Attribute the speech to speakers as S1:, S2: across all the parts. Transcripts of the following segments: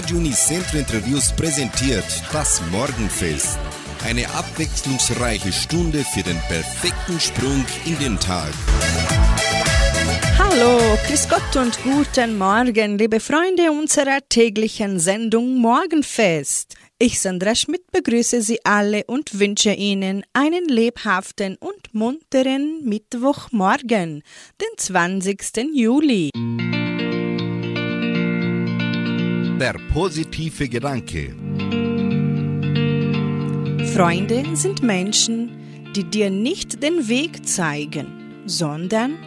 S1: Radio Unicentro Interviews präsentiert das Morgenfest. Eine abwechslungsreiche Stunde für den perfekten Sprung in den Tag.
S2: Hallo, Grüß Gott und guten Morgen, liebe Freunde unserer täglichen Sendung Morgenfest. Ich, Sandra Schmidt, begrüße Sie alle und wünsche Ihnen einen lebhaften und munteren Mittwochmorgen, den 20. Juli.
S1: Der positive Gedanke.
S2: Freunde sind Menschen, die dir nicht den Weg zeigen, sondern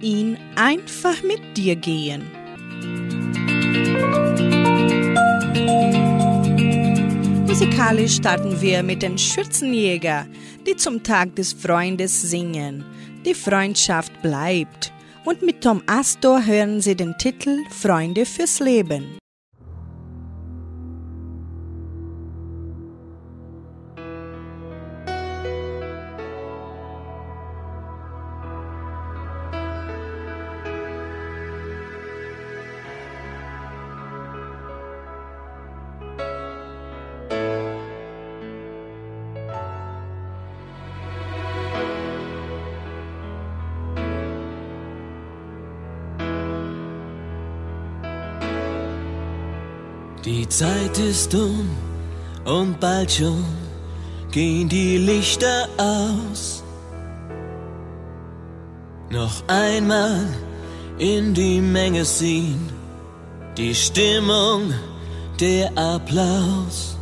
S2: ihn einfach mit dir gehen. Musikalisch starten wir mit den Schürzenjäger, die zum Tag des Freundes singen. Die Freundschaft bleibt. Und mit Tom Astor hören Sie den Titel Freunde fürs Leben.
S3: Zeit ist um und bald schon gehen die Lichter aus. Noch einmal in die Menge ziehen, die Stimmung, der Applaus.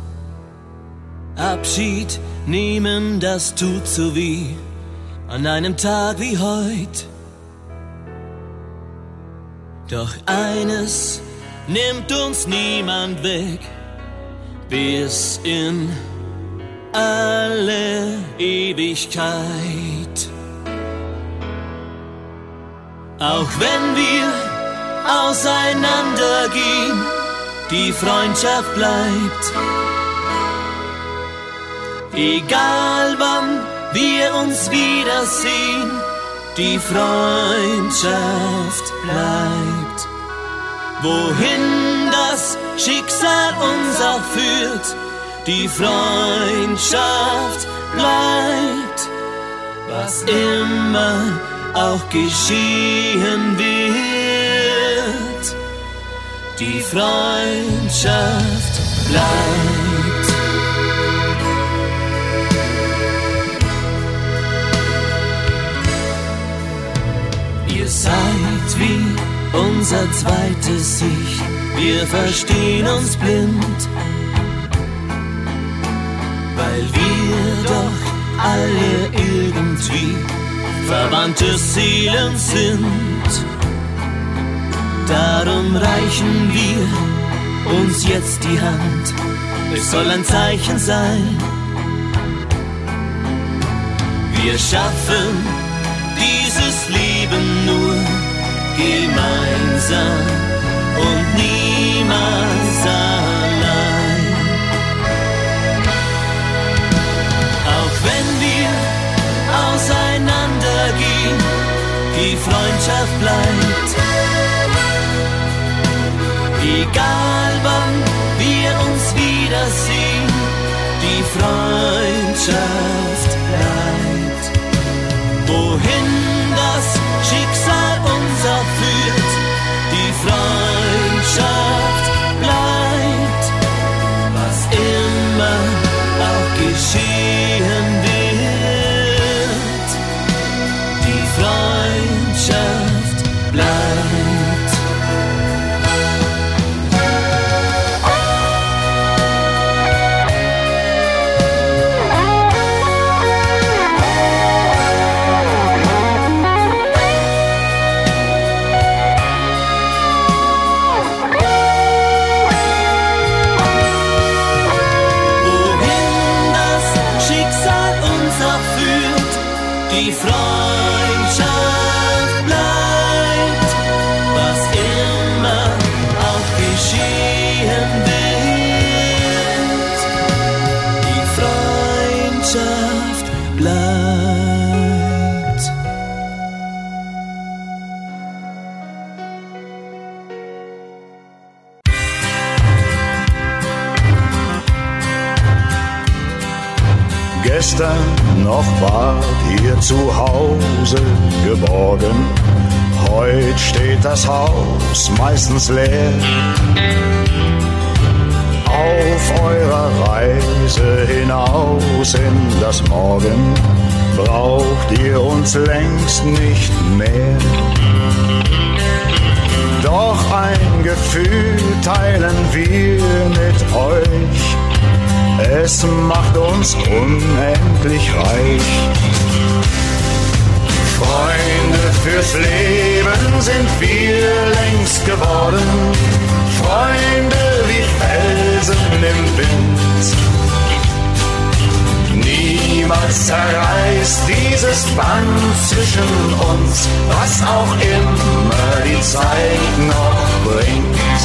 S3: Abschied nehmen, das tut so wie an einem Tag wie heut. Doch eines nimmt uns niemand weg bis in alle Ewigkeit. Auch wenn wir auseinandergehen, die Freundschaft bleibt. Egal wann wir uns wiedersehen, die Freundschaft bleibt. Wohin das Schicksal uns auch führt, die Freundschaft bleibt. Was immer auch geschehen wird, die Freundschaft bleibt. Ihr seid wie unser zweites Ich, wir verstehen uns blind, weil wir doch alle irgendwie verwandte Seelen sind. Darum reichen wir uns jetzt die Hand, es soll ein Zeichen sein. Wir schaffen dieses Leben nur gemeinsam und niemals allein. Auch wenn wir auseinandergehen, die Freundschaft bleibt. Egal wann wir uns wiedersehen, die Freundschaft
S4: zu Hause geborgen. Heut steht das Haus meistens leer. Auf eurer Reise hinaus in das Morgen braucht ihr uns längst nicht mehr. Doch ein Gefühl teilen wir mit euch. Es macht uns unendlich reich. Freunde fürs Leben sind wir längst geworden. Freunde wie Felsen im Wind. Niemals zerreißt dieses Band zwischen uns, was auch immer die Zeit noch bringt.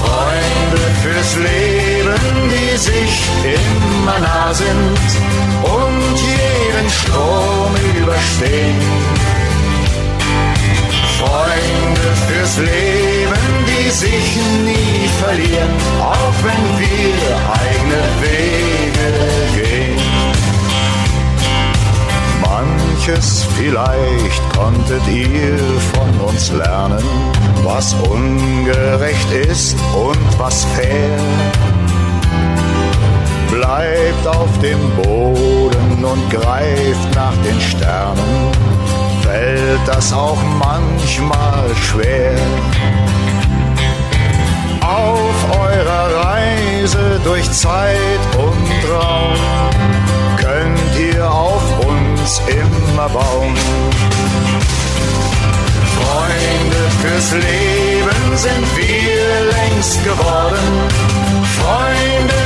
S4: Freunde fürs Leben, sich immer nah sind und jeden Sturm überstehen. Freunde fürs Leben, die sich nie verlieren, auch wenn wir eigene Wege gehen. Manches vielleicht konntet ihr von uns lernen, was ungerecht ist und was fair. Bleibt auf dem Boden und greift nach den Sternen fällt das auch manchmal schwer. Auf eurer Reise durch Zeit und Raum könnt ihr auf uns immer bauen. Freunde fürs Leben sind wir längst geworden, Freunde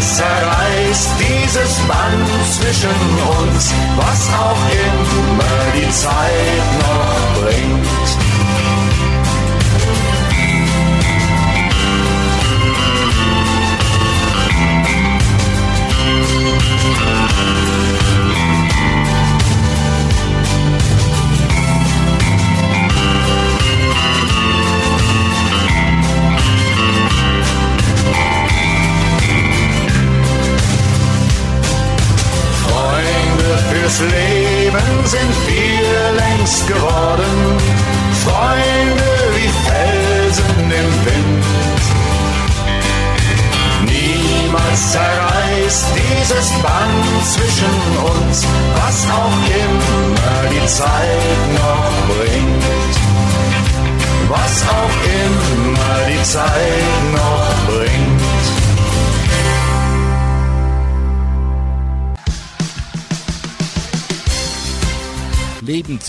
S4: Niemals zerreißt dieses Band zwischen uns, was auch immer die Zeit noch bringt. des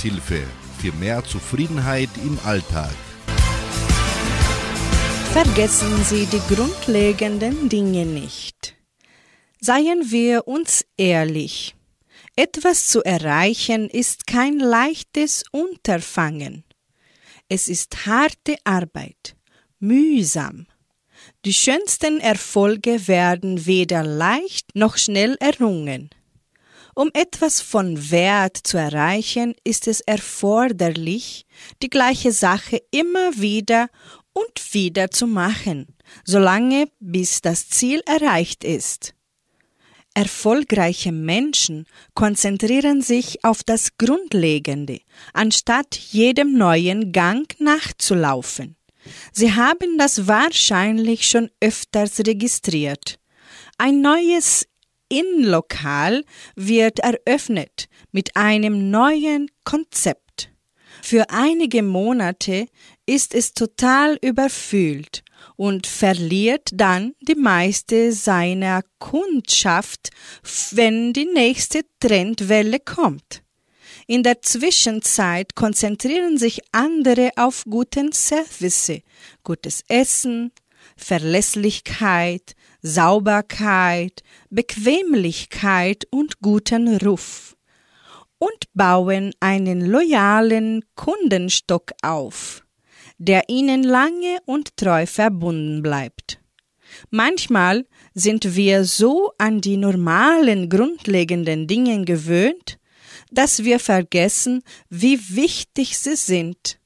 S1: Lebenshilfe für mehr Zufriedenheit im Alltag.
S2: Vergessen Sie die grundlegenden Dinge nicht. Seien wir uns ehrlich. Etwas zu erreichen ist kein leichtes Unterfangen. Es ist harte Arbeit, mühsam. Die schönsten Erfolge werden weder leicht noch schnell errungen. Um etwas von Wert zu erreichen, ist es erforderlich, die gleiche Sache immer wieder und wieder zu machen, solange bis das Ziel erreicht ist. Erfolgreiche Menschen konzentrieren sich auf das Grundlegende, anstatt jedem neuen Gang nachzulaufen. Sie haben das wahrscheinlich schon öfters registriert. Ein neues Innenlokal wird eröffnet mit einem neuen Konzept. Für einige Monate ist es total überfüllt und verliert dann die meiste seiner Kundschaft, wenn die nächste Trendwelle kommt. In der Zwischenzeit konzentrieren sich andere auf guten Service, gutes Essen, Verlässlichkeit, Sauberkeit, Bequemlichkeit und guten Ruf und bauen einen loyalen Kundenstock auf, der ihnen lange und treu verbunden bleibt. Manchmal sind wir so an die normalen grundlegenden Dinge gewöhnt, dass wir vergessen, wie wichtig sie sind.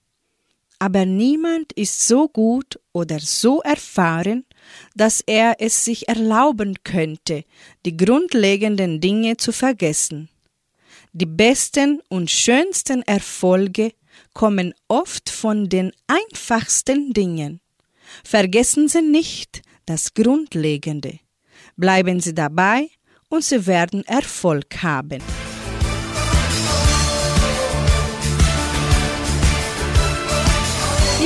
S2: aber niemand ist so gut oder so erfahren, dass er es sich erlauben könnte, die grundlegenden Dinge zu vergessen. Die besten und schönsten Erfolge kommen oft von den einfachsten Dingen. Vergessen Sie nicht das Grundlegende. Bleiben Sie dabei und Sie werden Erfolg haben.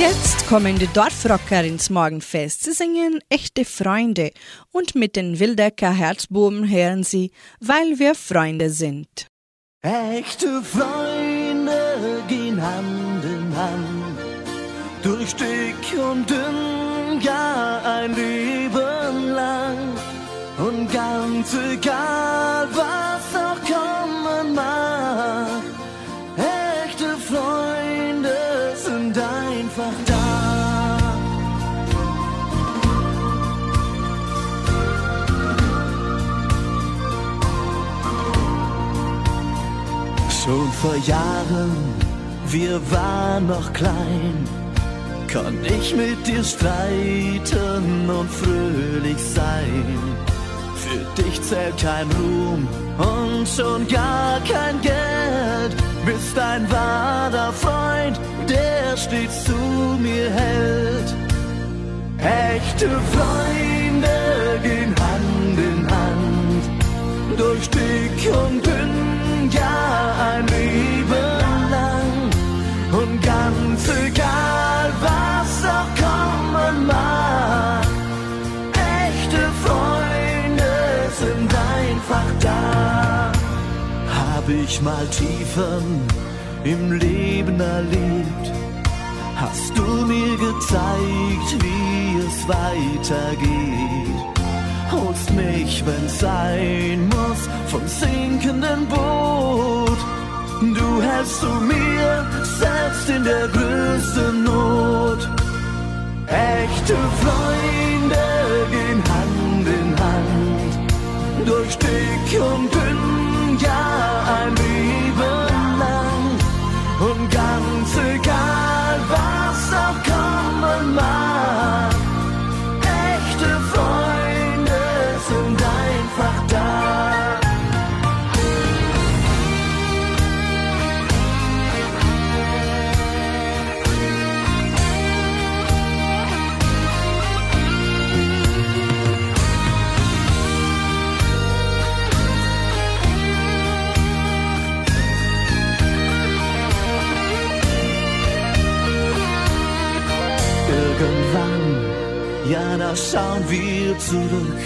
S2: Jetzt kommen die Dorfrocker ins Morgenfest. Sie singen echte Freunde und mit den Wildecker Herzbuben hören sie, weil wir Freunde sind.
S3: Echte Freunde gehen Hand in Hand, durch dick und dünn, ja ein Leben lang. Und ganz egal, Schon vor Jahren, wir waren noch klein, konnt ich mit dir streiten und fröhlich sein. Für dich zählt kein Ruhm und schon gar kein Geld. Bist ein wahrer Freund, der stets zu mir hält. Echte Freunde gehen Hand in Hand, durch dick und dünn, ja ein Leben lang. Und ganz egal, was auch kommen mag, echte Freunde sind einfach da. Hab ich mal Tiefen im Leben erlebt, hast du mir gezeigt, wie es weitergeht. Holst mich, wenn's sein muss, vom sinkenden Boot. Du hältst zu mir, selbst in der größten Not. Echte Freunde gehen Hand in Hand, durch dick und dünn, ja ein Leben lang. Und ganz egal, was auch kommen mag, schauen wir zurück.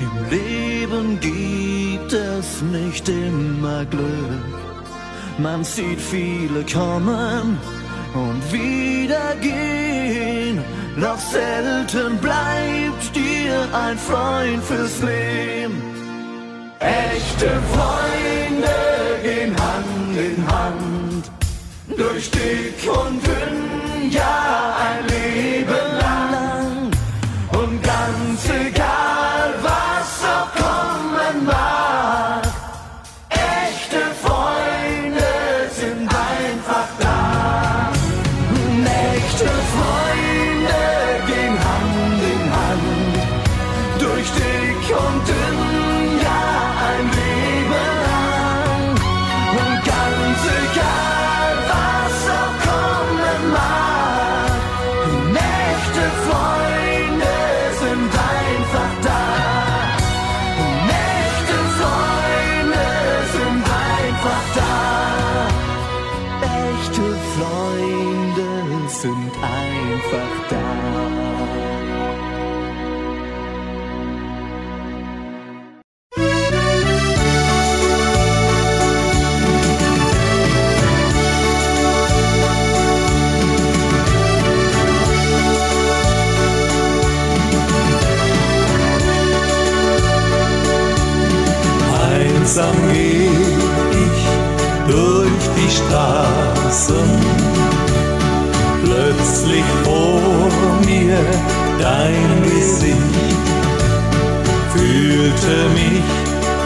S3: Im Leben gibt es nicht immer Glück. Man sieht viele kommen und wieder gehen. Doch selten bleibt dir ein Freund fürs Leben. Echte Freunde gehen Hand in Hand durch dick und dünn, ja ein Leben lang.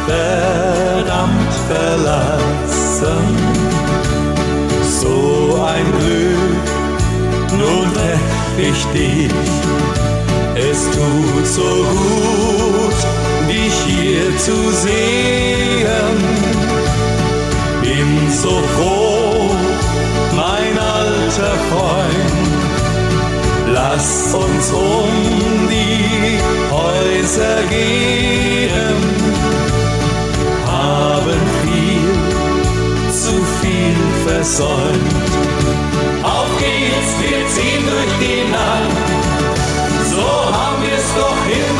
S5: Verdammt verlassen, so ein Glück ich dich. Es tut so gut, dich hier zu sehen. Bin so froh, mein alter Freund. Lass uns um die Häuser gehen, versäumt. Auf geht's, wir ziehen durch die Nacht. So haben wir's doch immer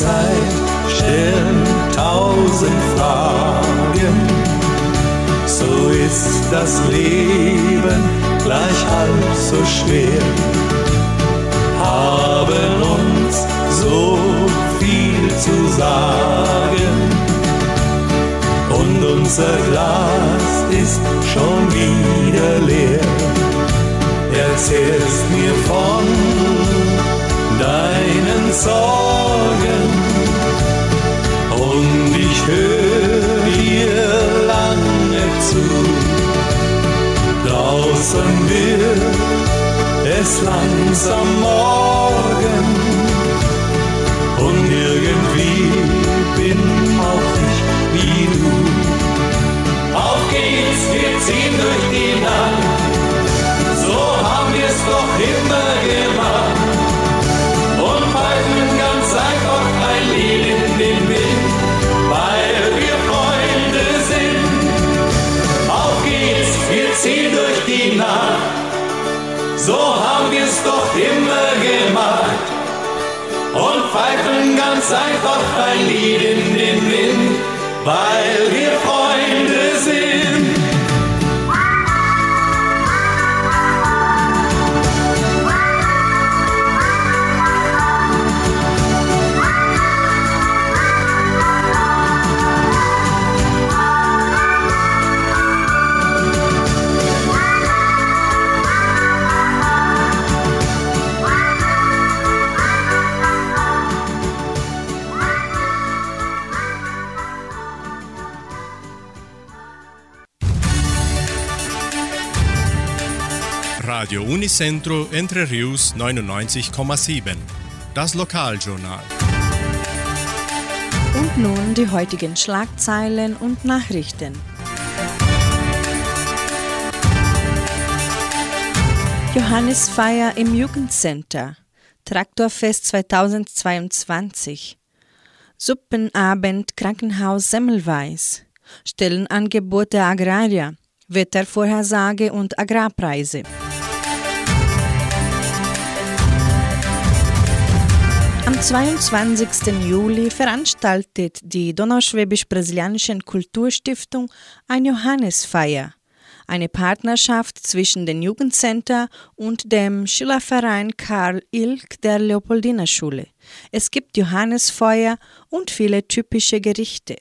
S5: Zeit, stellen tausend Fragen. So ist das Leben gleich halb so schwer. Haben uns so viel zu sagen. Und unser Glas ist schon wieder leer. Erzählst mir von deinen Sorgen und ich höre dir lange zu. Draußen wird es langsam morgen und irgendwie bin auch ich wie du. Ein Lied in
S6: Radio Unicentro Entre Rius 99,7. Das Lokaljournal.
S2: Und nun die heutigen Schlagzeilen und Nachrichten. Johannisfeier im Jugendcenter. Traktorfest 2022. Suppenabend Krankenhaus Semmelweis. Stellenangebot der Agrarier. Wettervorhersage und Agrarpreise. Am 22. Juli veranstaltet die Donauschwäbisch-Brasilianische Kulturstiftung eine Johannesfeier, eine Partnerschaft zwischen dem Jugendcenter und dem Schülerverein Karl Ilk der Leopoldina-Schule. Es gibt Johannesfeuer und viele typische Gerichte.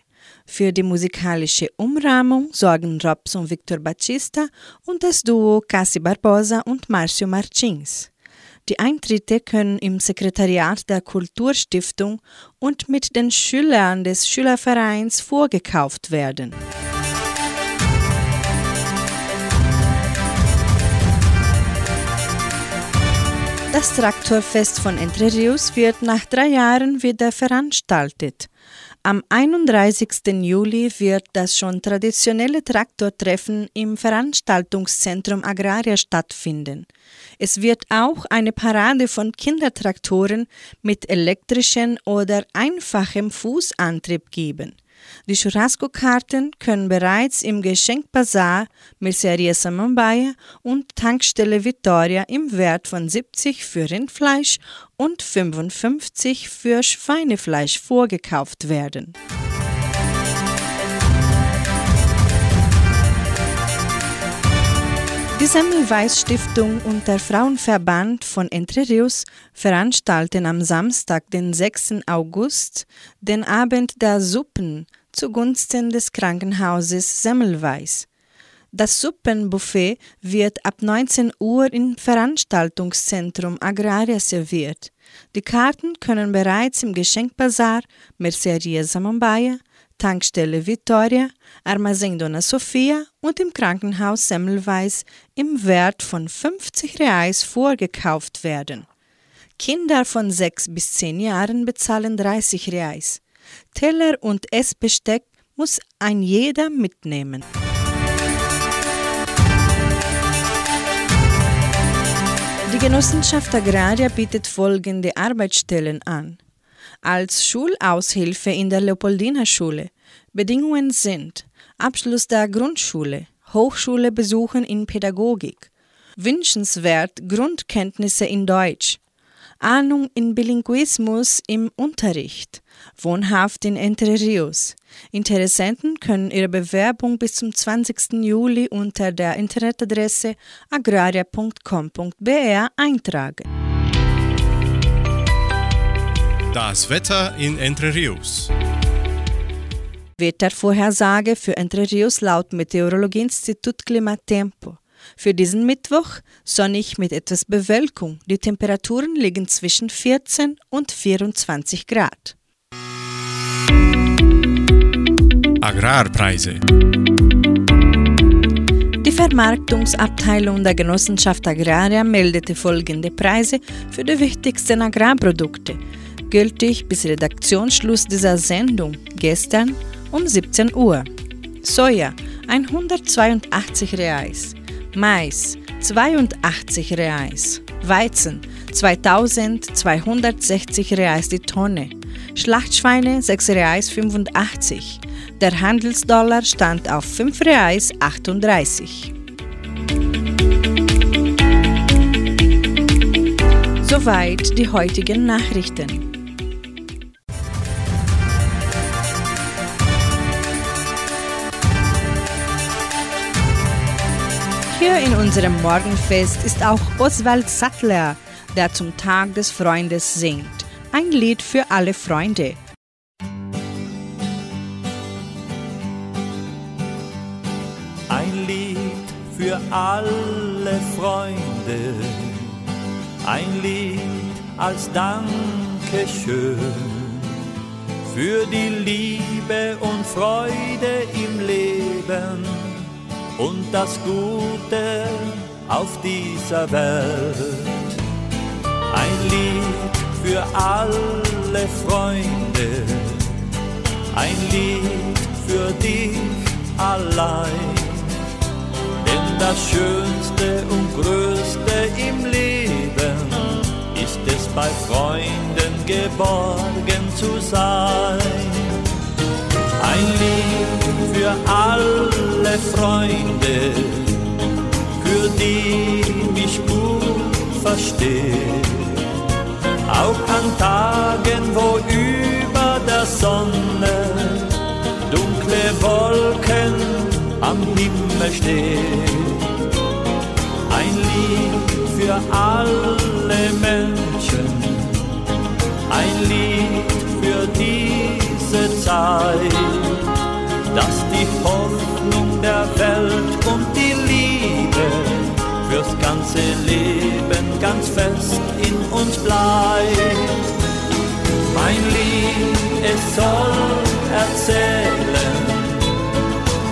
S2: Für die musikalische Umrahmung sorgen Robs und Victor Batista und das Duo Cassi Barbosa und Marcio Martins. Die Eintritte können im Sekretariat der Kulturstiftung und mit den Schülern des Schülervereins vorgekauft werden. Das Traktorfest von Entre Rios wird nach drei Jahren wieder veranstaltet. Am 31. Juli wird das schon traditionelle Traktortreffen im Veranstaltungszentrum Agraria stattfinden. Es wird auch eine Parade von Kindertraktoren mit elektrischem oder einfachem Fußantrieb geben. Die Churrasco-Karten können bereits im Geschenkbazar Merceria Samambaia und Tankstelle Vittoria im Wert von 70 für Rindfleisch und 55 für Schweinefleisch vorgekauft werden. Die Semmelweis Stiftung und der Frauenverband von Entre Rios veranstalten am Samstag, den 6. August, den Abend der Suppen zugunsten des Krankenhauses Semmelweis. Das Suppenbuffet wird ab 19 Uhr im Veranstaltungszentrum Agraria serviert. Die Karten können bereits im Geschenkbazar, Merceria Samambaia, Tankstelle Vittoria, Armazém Dona Sofia und im Krankenhaus Semmelweis im Wert von 50 Reais vorgekauft werden. Kinder von 6 bis 10 Jahren bezahlen 30 Reais. Teller und Essbesteck muss ein jeder mitnehmen. Die Genossenschaft Agraria bietet folgende Arbeitsstellen an. Als Schulaushilfe in der Leopoldina Schule. Bedingungen sind Abschluss der Grundschule, Hochschule besuchen in Pädagogik, wünschenswert Grundkenntnisse in Deutsch, Ahnung in Bilinguismus im Unterricht, wohnhaft in Entre Rios. Interessenten können ihre Bewerbung bis zum 20. Juli unter der Internetadresse agraria.com.br eintragen.
S6: Das Wetter in Entre Rios.
S2: Wettervorhersage für Entre Rios laut Meteorologieinstitut Klimatempo. Für diesen Mittwoch sonnig mit etwas Bewölkung. Die Temperaturen liegen zwischen 14 und 24 Grad.
S6: Agrarpreise.
S2: Die Vermarktungsabteilung der Genossenschaft Agraria meldete folgende Preise für die wichtigsten Agrarprodukte, gültig bis Redaktionsschluss dieser Sendung gestern um 17 Uhr. Soja 182 Reais, Mais 82 Reais, Weizen 2260 Reais die Tonne, Schlachtschweine 6 Reais 85. Der Handelsdollar stand auf 5 Reais 38. Soweit die heutigen Nachrichten. Hier in unserem Morgenfest ist auch Oswald Sattler, der zum Tag des Freundes singt. Ein Lied für alle Freunde.
S7: Ein Lied für alle Freunde, ein Lied als Dankeschön für die Liebe und Freude im Leben und das Gute auf dieser Welt. Ein Lied für alle Freunde, ein Lied für dich allein. Denn das Schönste und Größte im Leben ist es bei Freunden geborgen zu sein. Ein Lied für alle Freunde, für die mich gut verstehen. Auch an Tagen, wo über der Sonne dunkle Wolken am Himmel stehen. Ein Lied für alle Menschen, ein Lied für diese Zeit, dass die Hoffnung der Welt und die Liebe fürs ganze Leben ganz fest in uns bleibt. Mein Lied, es soll erzählen,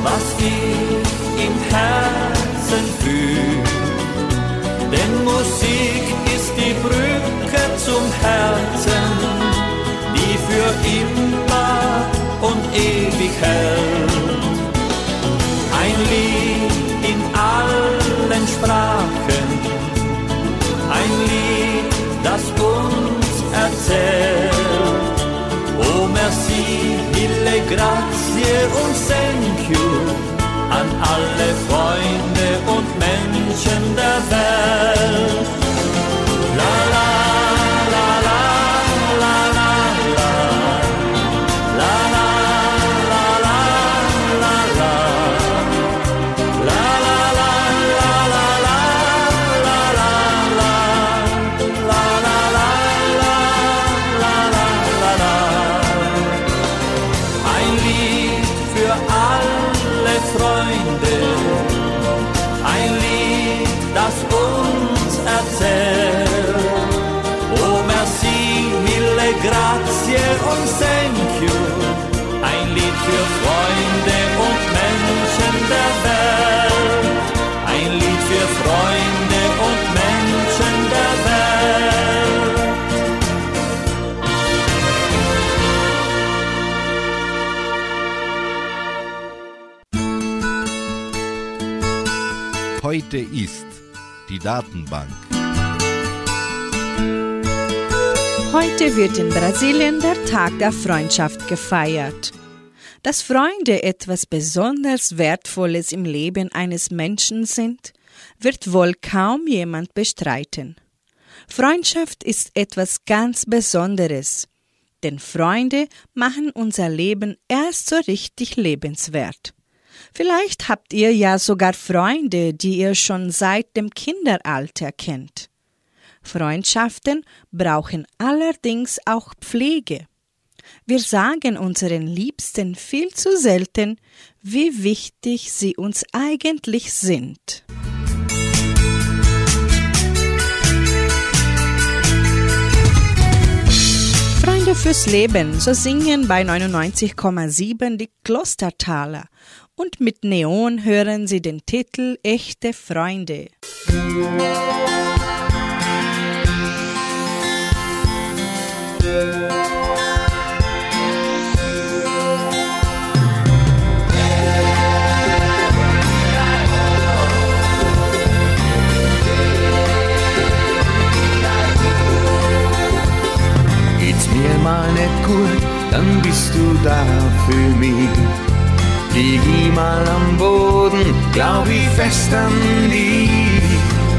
S7: was ich im Herzen fühl. Denn Musik ist die Brücke zum Herzen, die für immer und thank you an alle Freunde und Menschen der Welt.
S1: Heute ist die Datenbank.
S2: Heute wird in Brasilien der Tag der Freundschaft gefeiert. Dass Freunde etwas besonders Wertvolles im Leben eines Menschen sind, wird wohl kaum jemand bestreiten. Freundschaft ist etwas ganz Besonderes, denn Freunde machen unser Leben erst so richtig lebenswert. Vielleicht habt ihr ja sogar Freunde, die ihr schon seit dem Kinderalter kennt. Freundschaften brauchen allerdings auch Pflege. Wir sagen unseren Liebsten viel zu selten, wie wichtig sie uns eigentlich sind. Freunde fürs Leben, so singen bei 99,7 die Klostertaler. Und mit Neon hören Sie den Titel Echte Freunde.
S5: Geht's mir mal nicht gut, dann bist du da für mich. Lieg mal am Boden, glaub ich fest an dich.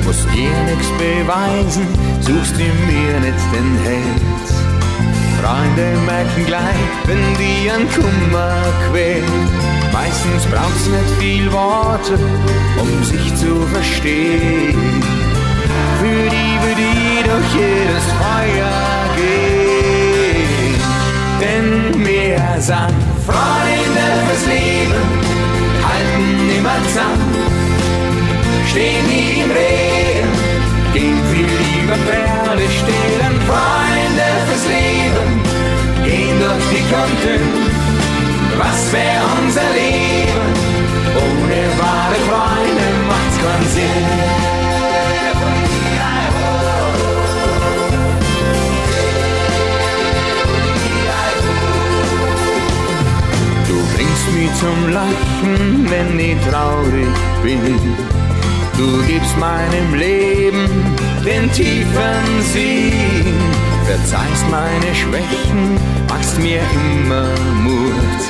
S5: Musst dir nix beweisen, suchst du mir nicht den Hals. Freunde merken gleich, wenn die an Kummer quält. Meistens braucht's nicht viel Worte, um sich zu verstehen. Für die würde ich durch jedes Feuer gehen. Denn wir sind Freunde fürs Leben, halten immer zusammen, stehen nie im Regen, gehen viel lieber Pferde stehlen. Freunde fürs Leben, gehen durch dick und. Was wär unser Leben? Ohne wahre Freunde macht's keinen Sinn. Mich zum Lachen, wenn ich traurig bin. Du gibst meinem Leben den tiefen Sinn. Verzeihst meine Schwächen, machst mir immer Mut.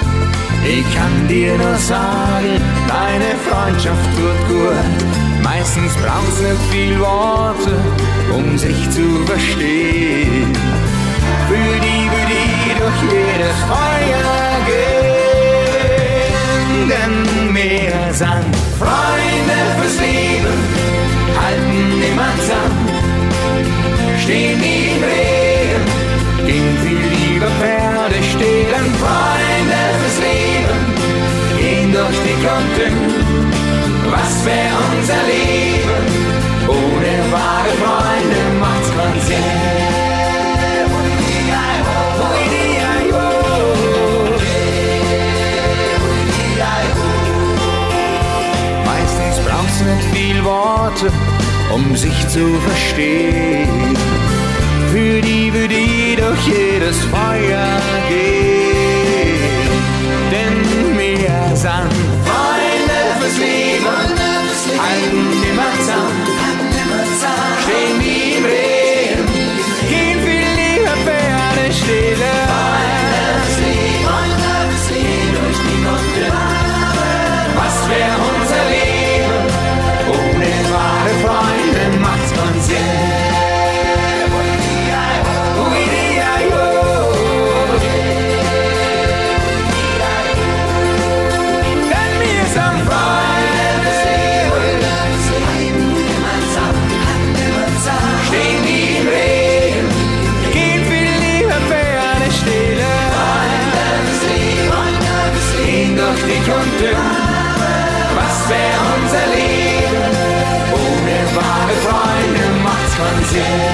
S5: Ich kann dir nur sagen, deine Freundschaft tut gut. Meistens braucht's nicht viel Worte, um sich zu verstehen. Für die würde ich durch jedes Feuer gehen. Denn wir sind Freunde fürs Leben, halten immer zusammen, stehen nie im Regen, gehen viel lieber Pferde stehlen. Freunde fürs Leben, gehen durch dick und. Was wär unser Leben? Ohne wahre Freunde macht's Sinn. Viel Worte, um sich zu verstehen. Für die würde durch jedes Feuer gehen. Denn wir sind Freunde fürs Leben, halten immer stehen wie im Regen, gehen viel lieber Pferde stehlen. Was
S8: Glück und Glück. Was
S9: wäre unser
S8: Leben? Ohne wahre Freunde macht's keinen Sinn.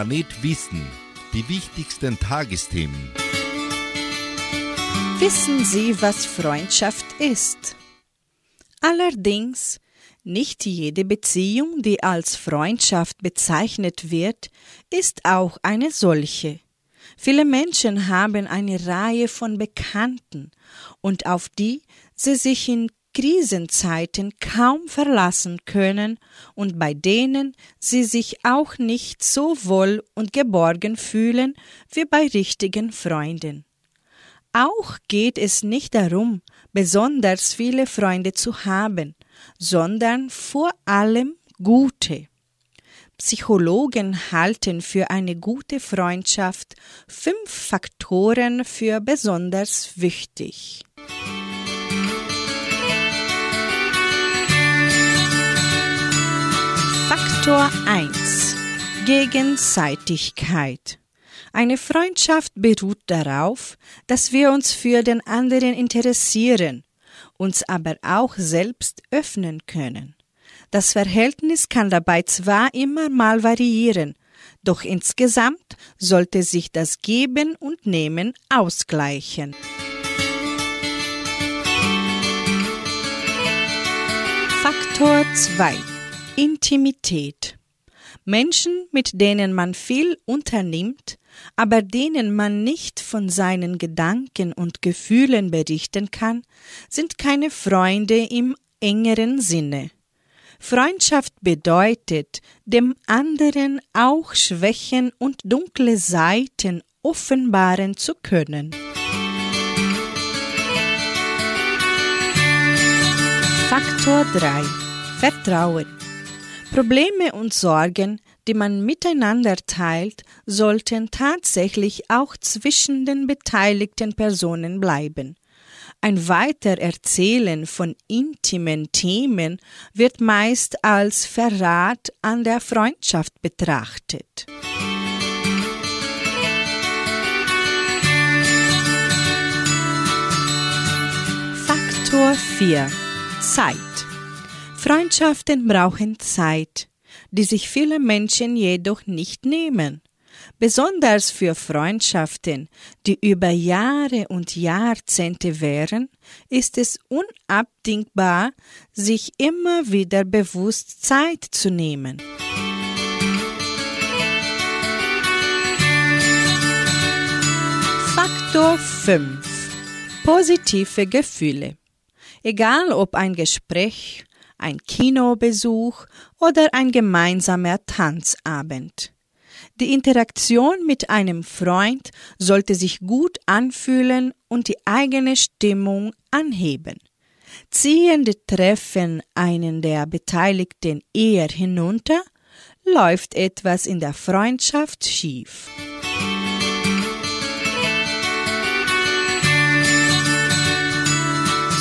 S1: Planet Wissen. Die wichtigsten Tagesthemen.
S2: Wissen Sie, was Freundschaft ist? Allerdings, nicht jede Beziehung, die als Freundschaft bezeichnet wird, ist auch eine solche. Viele Menschen haben eine Reihe von Bekannten, und auf die sie sich in Krisenzeiten kaum verlassen können und bei denen sie sich auch nicht so wohl und geborgen fühlen wie bei richtigen Freunden. Auch geht es nicht darum, besonders viele Freunde zu haben, sondern vor allem gute. Psychologen halten für eine gute Freundschaft fünf Faktoren für besonders wichtig. Faktor 1 Gegenseitigkeit Eine Freundschaft beruht darauf, dass wir uns für den anderen interessieren, uns aber auch selbst öffnen können. Das Verhältnis kann dabei zwar immer mal variieren, doch insgesamt sollte sich das Geben und Nehmen ausgleichen. Faktor 2 Intimität. Menschen, mit denen man viel unternimmt, aber denen man nicht von seinen Gedanken und Gefühlen berichten kann, sind keine Freunde im engeren Sinne. Freundschaft bedeutet, dem anderen auch Schwächen und dunkle Seiten offenbaren zu können. Faktor 3 Vertrauen Probleme und Sorgen, die man miteinander teilt, sollten tatsächlich auch zwischen den beteiligten Personen bleiben. Ein Weitererzählen von intimen Themen wird meist als Verrat an der Freundschaft betrachtet. Faktor 4 Zeit Freundschaften brauchen Zeit, die sich viele Menschen jedoch nicht nehmen. Besonders für Freundschaften, die über Jahre und Jahrzehnte währen, ist es unabdingbar, sich immer wieder bewusst Zeit zu nehmen. Faktor 5 Positive Gefühle. Egal ob ein Gespräch, ein Kinobesuch oder ein gemeinsamer Tanzabend. Die Interaktion mit einem Freund sollte sich gut anfühlen und die eigene Stimmung anheben. Ziehen die Treffen einen der Beteiligten eher hinunter, läuft etwas in der Freundschaft schief.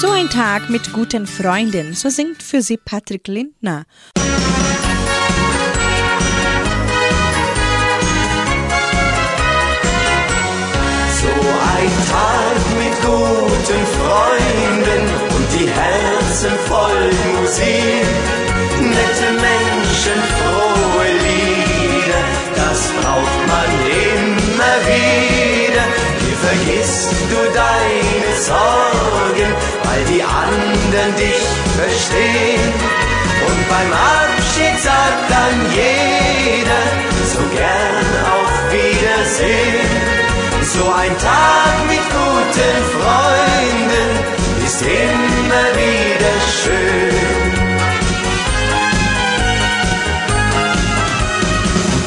S2: So ein Tag mit guten Freunden, so singt für sie Patrick Lindner.
S10: So ein Tag mit guten Freunden und die Herzen voll Musik. Nette Menschen, frohe Lieder, das braucht man immer wieder. Hier vergisst du deine Sorgen, weil die anderen dich verstehen. Und beim Abschied sagt dann jeder so gern auf Wiedersehen. So ein Tag mit guten Freunden ist immer wieder schön.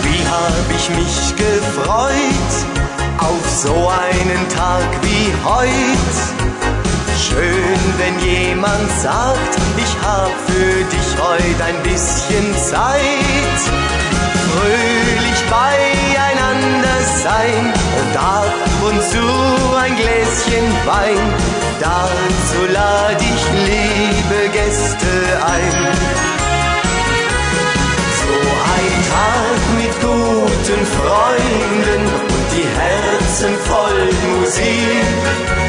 S10: Wie hab ich mich gefreut auf so einen Tag wie heut. Schön, wenn jemand sagt, ich hab für dich heute ein bisschen Zeit. Fröhlich beieinander sein und ab und zu ein Gläschen Wein. Dazu lade ich liebe Gäste ein. Ein Tag mit guten Freunden und die Herzen voll Musik.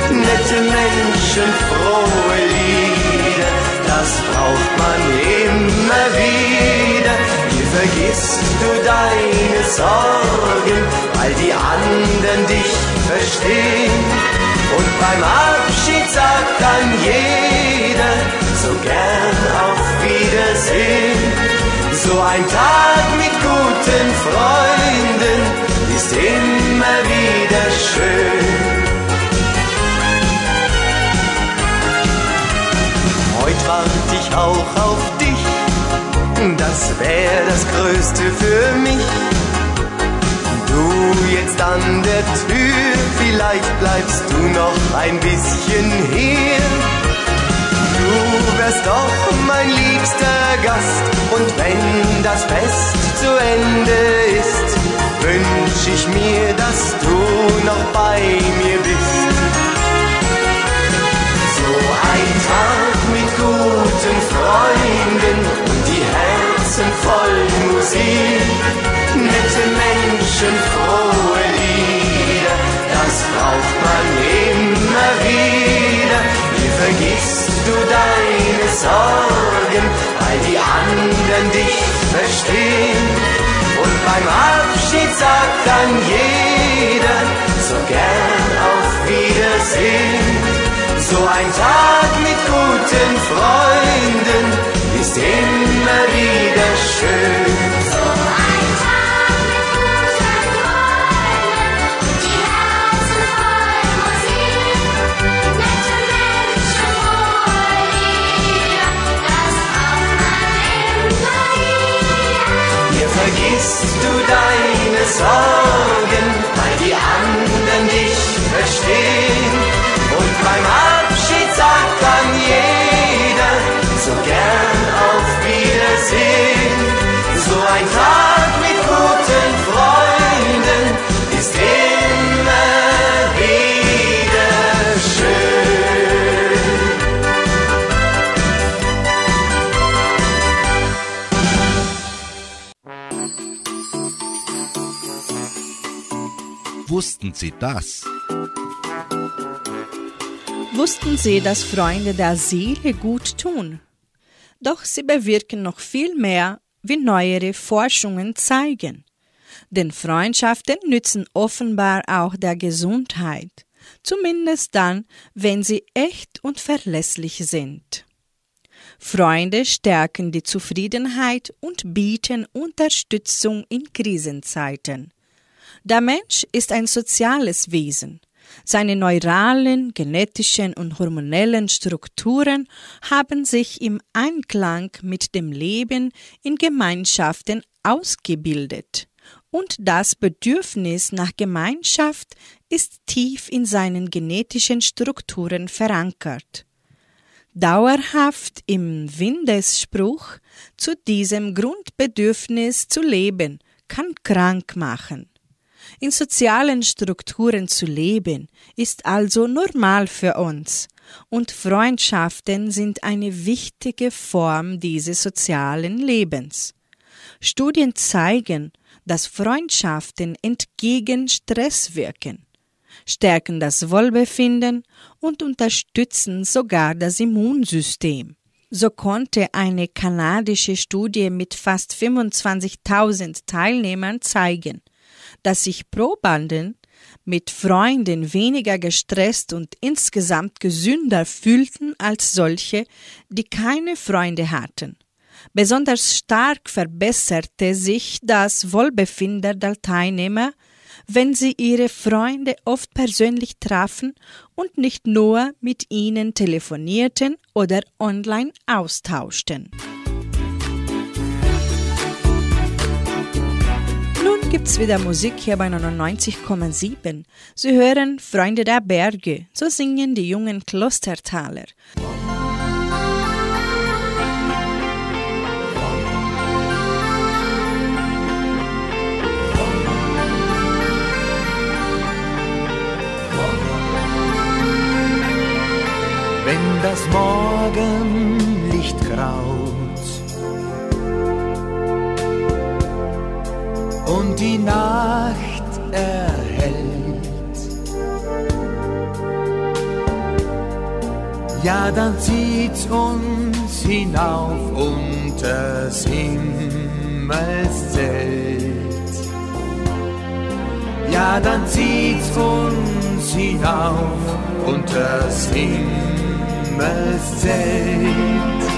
S10: Nette Menschen, frohe Lieder, das braucht man immer wieder. Hier vergisst du deine Sorgen, weil die anderen dich verstehen. Und beim Abschied sagt dann jeder so gern auf Wiedersehen. So ein Tag mit guten Freunden ist immer wieder schön. Heute warte ich auch auf dich, das wäre das Größte für mich. Du jetzt an der Tür, vielleicht bleibst du noch ein bisschen hier. Du wärst doch mein liebster Gast und wenn das Fest zu Ende ist, wünsch ich mir, dass du noch bei mir bist. So ein Tag mit guten Freunden und die Herzen voll Musik, nette Menschen, frohe Lieder, das braucht man immer wieder. Hier vergisst du deine Sorgen, weil die anderen dich verstehen. Und beim Abschied sagt dann jeder so gern auf Wiedersehen. So ein Tag mit guten Freunden ist immer wieder schön. vergisst du deine Sorgen, weil die anderen dich verstehen. Und beim Abschied sagt dann jeder so gern auf Wiedersehen. So ein Tag
S1: Wussten Sie das?
S2: Wussten Sie, dass Freunde der Seele gut tun? Doch sie bewirken noch viel mehr, wie neuere Forschungen zeigen. Denn Freundschaften nützen offenbar auch der Gesundheit, zumindest dann, wenn sie echt und verlässlich sind. Freunde stärken die Zufriedenheit und bieten Unterstützung in Krisenzeiten. Der Mensch ist ein soziales Wesen. Seine neuralen, genetischen und hormonellen Strukturen haben sich im Einklang mit dem Leben in Gemeinschaften ausgebildet. Und das Bedürfnis nach Gemeinschaft ist tief in seinen genetischen Strukturen verankert. Dauerhaft im Windesspruch zu diesem Grundbedürfnis zu leben kann krank machen. In sozialen Strukturen zu leben ist also normal für uns und Freundschaften sind eine wichtige Form dieses sozialen Lebens. Studien zeigen, dass Freundschaften entgegen Stress wirken, stärken das Wohlbefinden und unterstützen sogar das Immunsystem. So konnte eine kanadische Studie mit fast 25.000 Teilnehmern zeigen, dass sich Probanden mit Freunden weniger gestresst und insgesamt gesünder fühlten als solche, die keine Freunde hatten. Besonders stark verbesserte sich das Wohlbefinden der Teilnehmer, wenn sie ihre Freunde oft persönlich trafen und nicht nur mit ihnen telefonierten oder online austauschten. Gibt's wieder Musik hier bei 99,7. Sie hören Freunde der Berge, so singen die jungen Klostertaler.
S3: wenn das Morgenlicht graut die Nacht erhellt. Ja, dann zieht's uns hinauf unters Himmelszelt. Ja, dann zieht's uns hinauf unters Himmelszelt.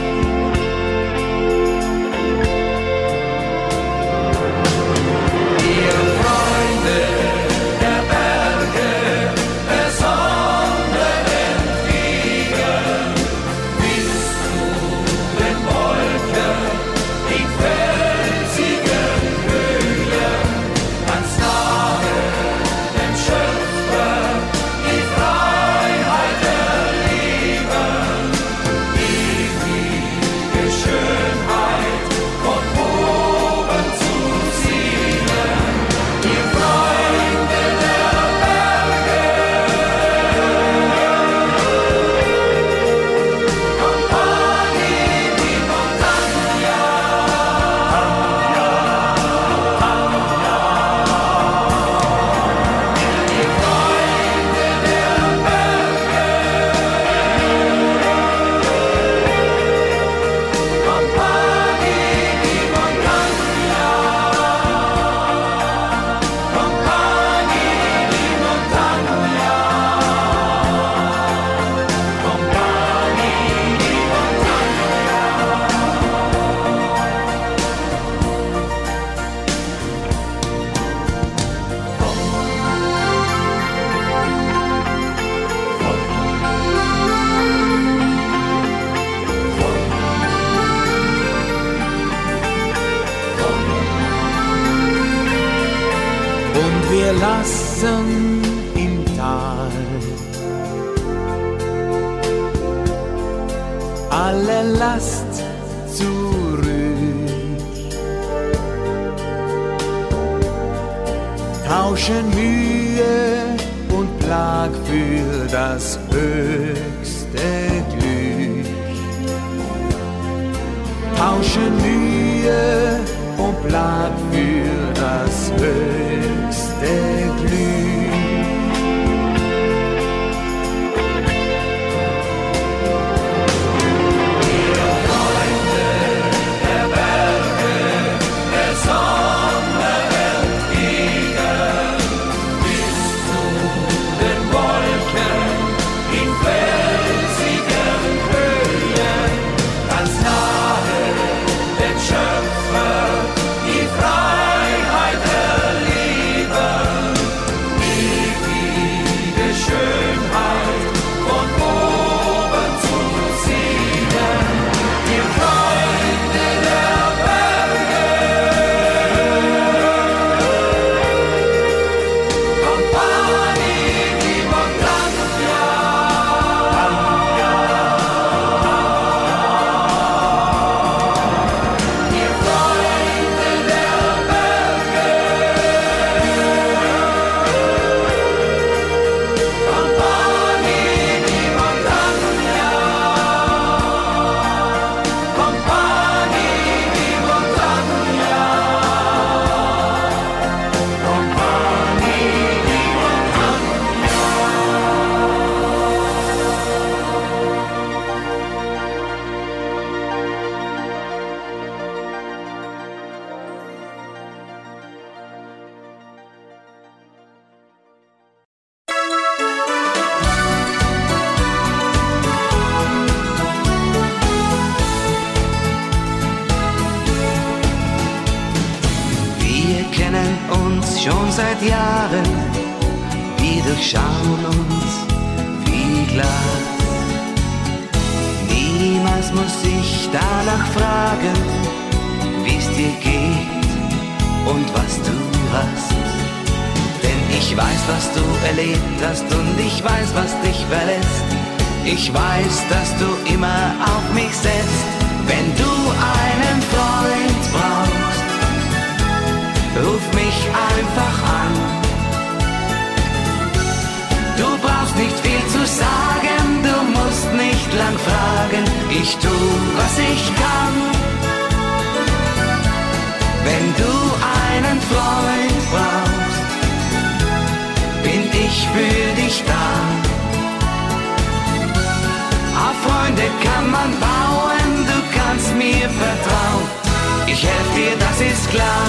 S8: Ich helf dir, das ist klar.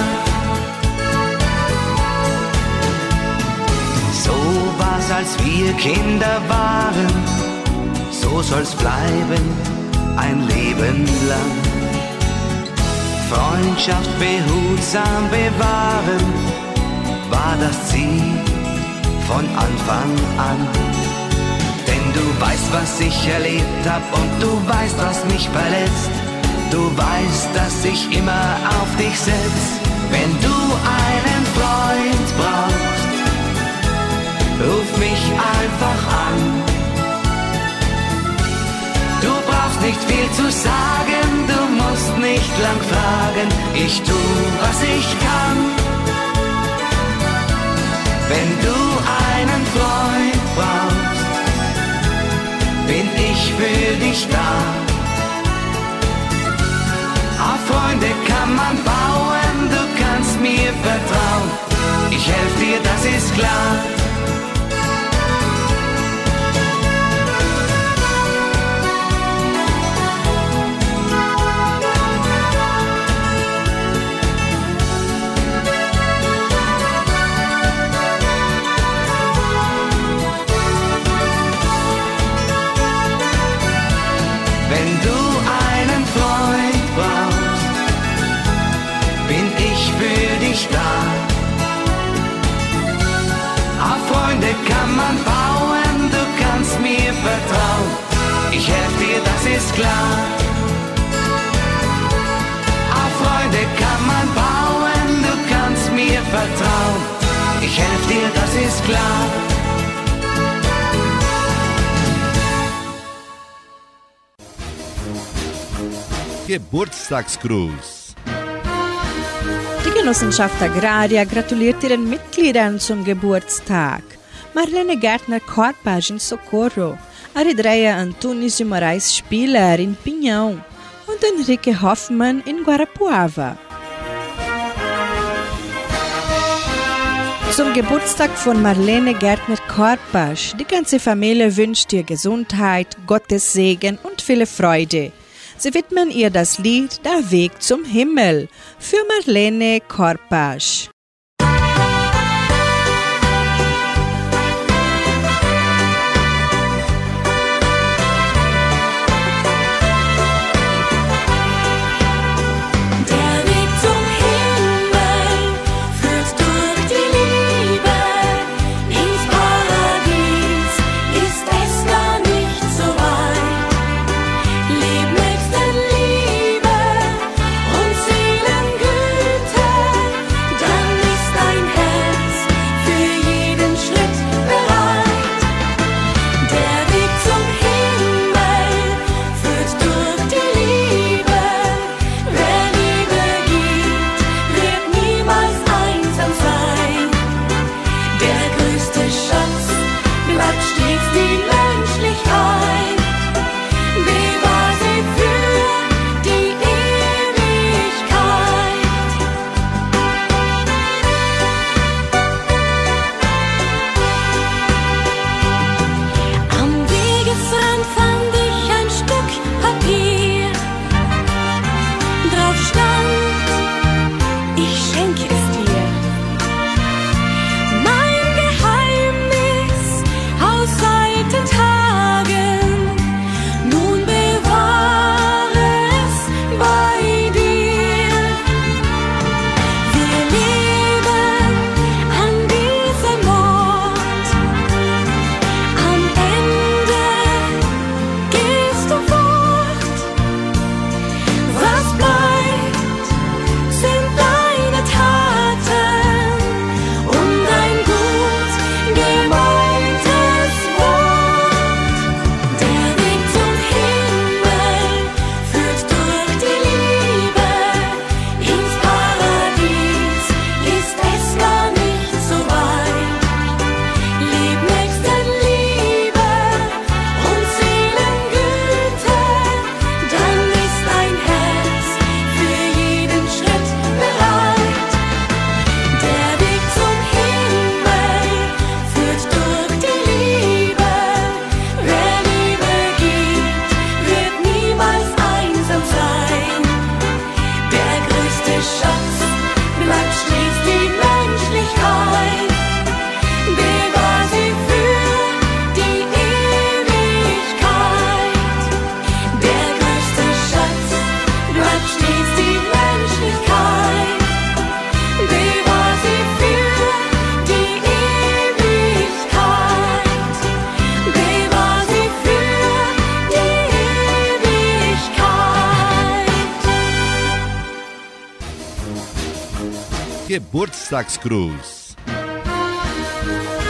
S8: So war's, als wir Kinder waren, so soll's bleiben, ein Leben lang. Freundschaft behutsam bewahren, war das Ziel von Anfang an. Denn du weißt, was ich erlebt hab und du weißt, was mich verletzt. Du weißt, dass ich immer auf dich setz, wenn du einen Freund brauchst. Ruf mich einfach an. Du brauchst nicht viel zu sagen, du musst nicht lang fragen. Ich tu, was ich kann. Wenn du einen Freund brauchst, bin ich für dich da. Freunde kann man bauen, du kannst mir vertrauen. Ich helf dir, das ist klar. Freunde kann man bauen, du kannst mir vertrauen. Ich helf dir, das ist klar. Auf Freunde kann man bauen, du kannst mir vertrauen. Ich helf dir, das ist klar.
S1: Geburtstagsgruß.
S2: Die Genossenschaft Agraria gratuliert ihren Mitgliedern zum Geburtstag. Marlene Gärtner-Korpage in Socorro, Aridreia Antunes de Moraes Spieler in Pinhão und Enrique Hoffmann in Guarapuava. Zum Geburtstag von Marlene Gärtner-Korpasch. Die ganze Familie wünscht ihr Gesundheit, Gottes Segen und viele Freude. Sie widmen ihr das Lied Der Weg zum Himmel für Marlene Korpasch.
S1: Geburtstagsgruß.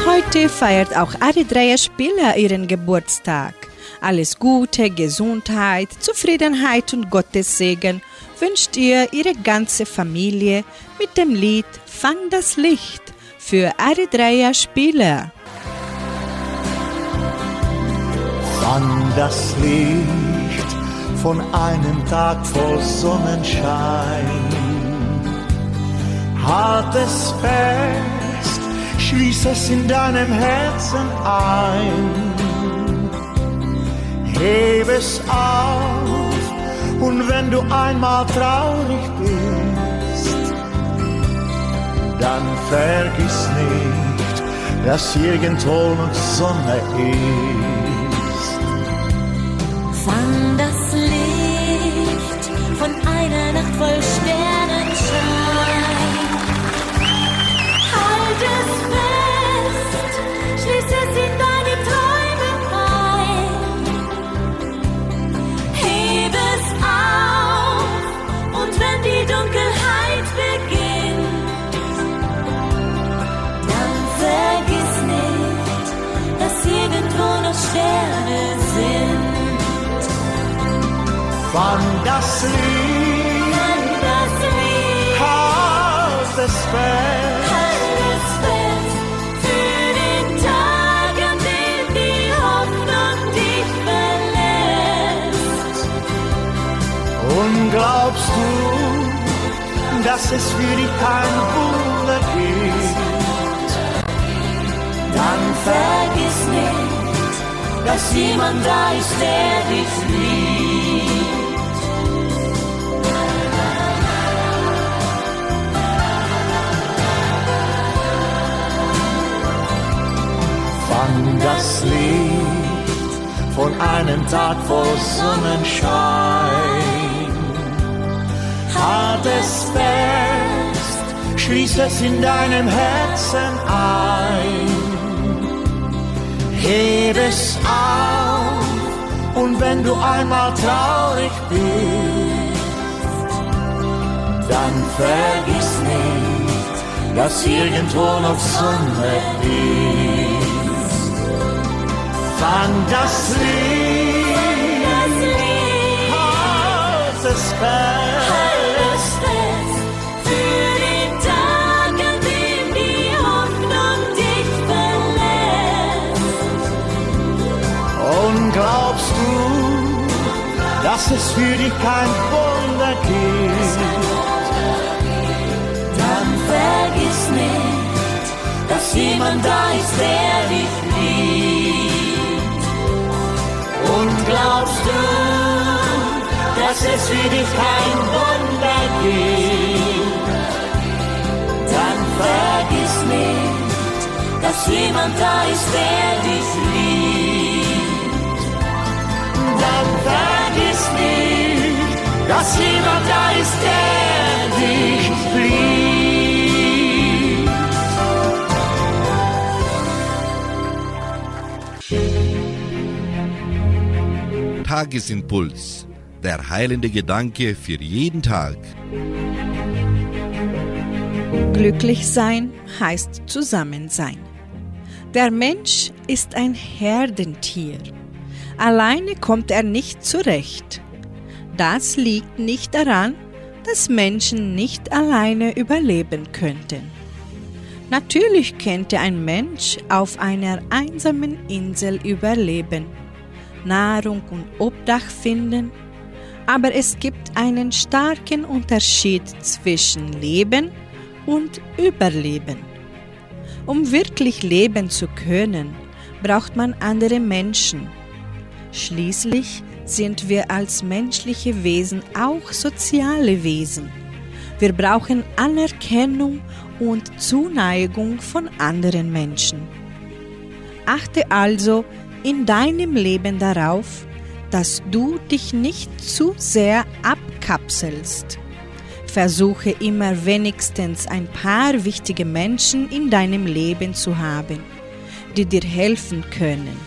S2: Heute feiert auch Eritrea Spieler ihren Geburtstag. Alles Gute, Gesundheit, Zufriedenheit und Gottes Segen wünscht ihr ihre ganze Familie mit dem Lied Fang das Licht für Eritrea Spieler.
S4: Fang das Licht von einem Tag voll Sonnenschein. Halt es fest, schließ es in deinem Herzen ein. Heb es auf und wenn du einmal traurig bist, dann vergiss nicht, dass irgendwo noch Sonne ist.
S11: Für den Tag, an dem die Hoffnung dich verlässt.
S4: Und glaubst du, dass es für dich kein Wunder gibt?
S11: Dann vergiss nicht, dass jemand da ist, der dich liebt.
S4: Das Licht von einem Tag voll Sonnenschein. Halt es fest, schließ es in deinem Herzen ein. Heb es auf und wenn du einmal traurig bist, dann vergiss nicht, dass irgendwo noch Sonne ist. Fang das Licht,
S11: halt es fest für den Tag, an dem die Hoffnung dich verlässt.
S4: Und glaubst du, dass es für dich kein Wunder gibt?
S11: Dann vergiss nicht, dass jemand da ist, der dich liebt.
S4: Und glaubst du, dass es für dich kein Wunder gibt?
S11: Dann vergiss nicht, dass jemand da ist, der dich liebt.
S4: Dann vergiss nicht, dass jemand da ist, der dich liebt.
S1: Tagesimpuls. Der heilende Gedanke für jeden Tag.
S2: Glücklich sein heißt zusammen sein. Der Mensch ist ein Herdentier. Alleine kommt er nicht zurecht. Das liegt nicht daran, dass Menschen nicht alleine überleben könnten. Natürlich könnte ein Mensch auf einer einsamen Insel überleben, Nahrung und Obdach finden, aber es gibt einen starken Unterschied zwischen Leben und Überleben. Um wirklich leben zu können, braucht man andere Menschen. Schließlich sind wir als menschliche Wesen auch soziale Wesen. Wir brauchen Anerkennung und Zuneigung von anderen Menschen. Achte also in deinem Leben darauf, dass du dich nicht zu sehr abkapselst. Versuche immer wenigstens ein paar wichtige Menschen in deinem Leben zu haben, die dir helfen können,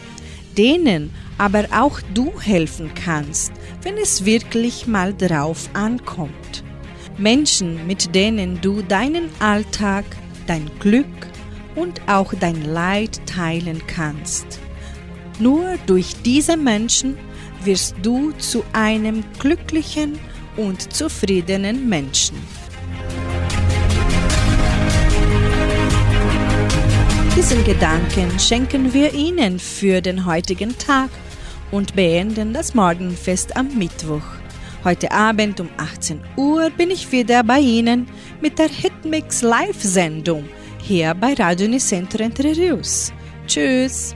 S2: denen aber auch du helfen kannst, wenn es wirklich mal drauf ankommt. Menschen, mit denen du deinen Alltag, dein Glück und auch dein Leid teilen kannst. Nur durch diese Menschen wirst du zu einem glücklichen und zufriedenen Menschen. Diesen Gedanken schenken wir Ihnen für den heutigen Tag und beenden das Morgenfest am Mittwoch. Heute Abend um 18 Uhr bin ich wieder bei Ihnen mit der Hitmix Live-Sendung hier bei Radio Nicentro Entre Rios. Tschüss!